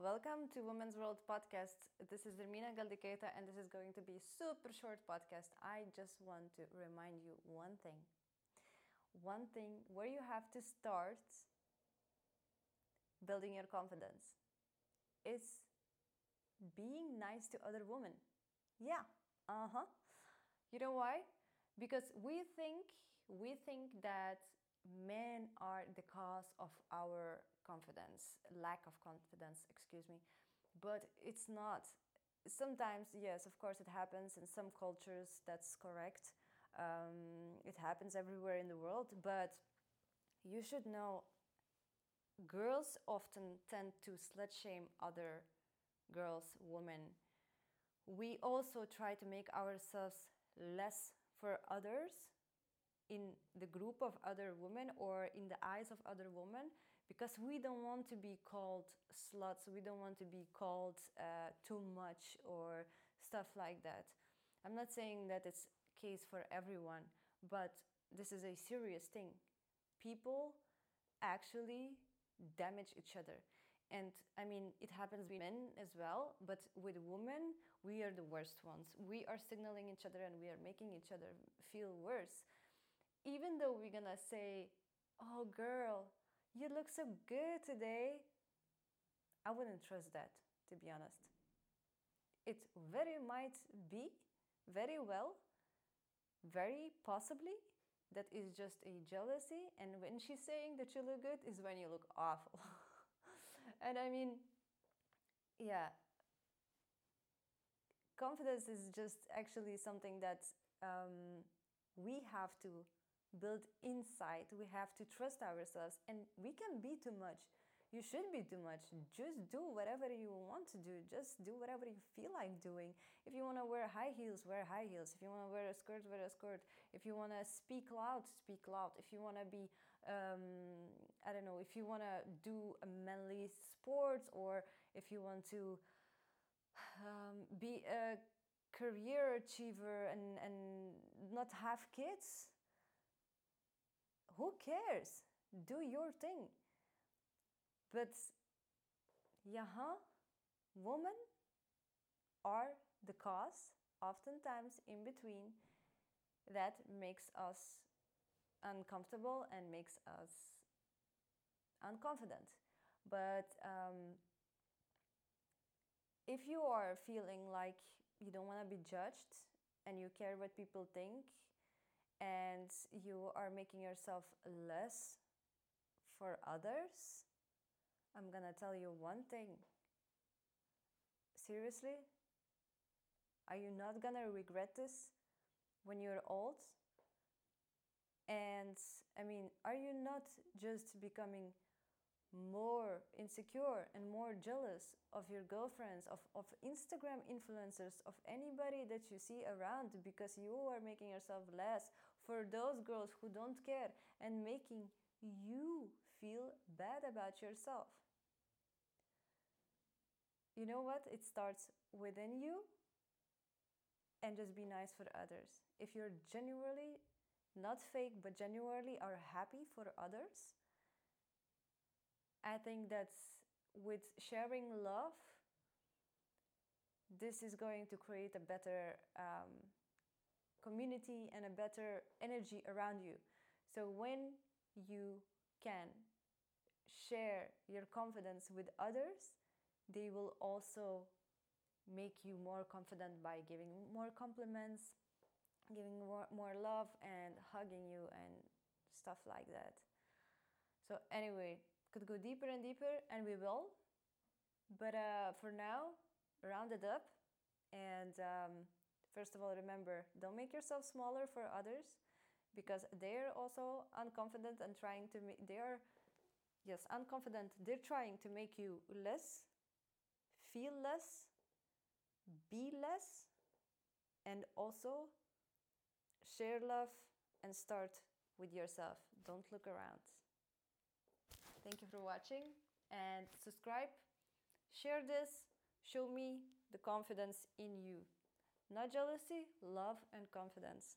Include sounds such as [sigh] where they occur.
welcome to Women's World Podcast. This is Ermina Galdiketa, and this is going to be a super short podcast. I just want to remind you one thing. One thing where you have to start building your confidence is being nice to other women. Yeah, uh huh. You know why? Because we think we think that men are the cause of our confidence, lack of confidence, excuse me. But it's not. Sometimes, yes, of course, it happens in some cultures, that's correct. Um, it happens everywhere in the world, but you should know girls often tend to slut shame other girls, women. We also try to make ourselves less for others in the group of other women or in the eyes of other women because we don't want to be called sluts, we don't want to be called uh, too much or stuff like that. I'm not saying that it's case for everyone, but this is a serious thing. People actually damage each other. And I mean, it happens with men as well, but with women, we are the worst ones. We are signaling each other and we are making each other feel worse even though we're gonna say, Oh, girl, you look so good today, I wouldn't trust that, to be honest. It very might be, very well, very possibly, that is just a jealousy, and when she's saying that you look good, is when you look awful. [laughs] and I mean, yeah, confidence is just actually something that um, we have to build inside. We have to trust ourselves, and we can be too much. You should be too much. Just do whatever you want to do. Just do whatever you feel like doing. If you want to wear high heels, wear high heels. If you want to wear a skirt, wear a skirt. If you want to speak loud, speak loud. If you want to be, um, I don't know, if you want to do a manly sports or if you want to um, be a career achiever and, and not have kids, who cares? Do your thing. But, yeah, women are the cause, oftentimes in between, that makes us uncomfortable and makes us unconfident. But um, if you are feeling like you don't want to be judged and you care what people think and you are making yourself less for others, I'm gonna tell you one thing. Seriously? Are you not gonna regret this when you're old? And I mean, are you not just becoming more insecure and more jealous of your girlfriends, of, of Instagram influencers, of anybody that you see around because you are making yourself less for those girls who don't care and making you feel bad about yourself. You know what? It starts within you and just be nice for others. If you're genuinely, not fake, but genuinely are happy for others, I think that's with sharing love, this is going to create a better um, community and a better energy around you. So when you can share your confidence with others, they will also make you more confident by giving more compliments, giving more, more love, and hugging you and stuff like that. So, anyway, could go deeper and deeper, and we will. But uh, for now, round it up. And um, first of all, remember don't make yourself smaller for others because they're also unconfident and trying to make, they are, yes, unconfident. They're trying to make you less, feel less, be less, and also share love and start with yourself. Don't look around. Thank you for watching and subscribe. Share this. Show me the confidence in you. Not jealousy, love and confidence.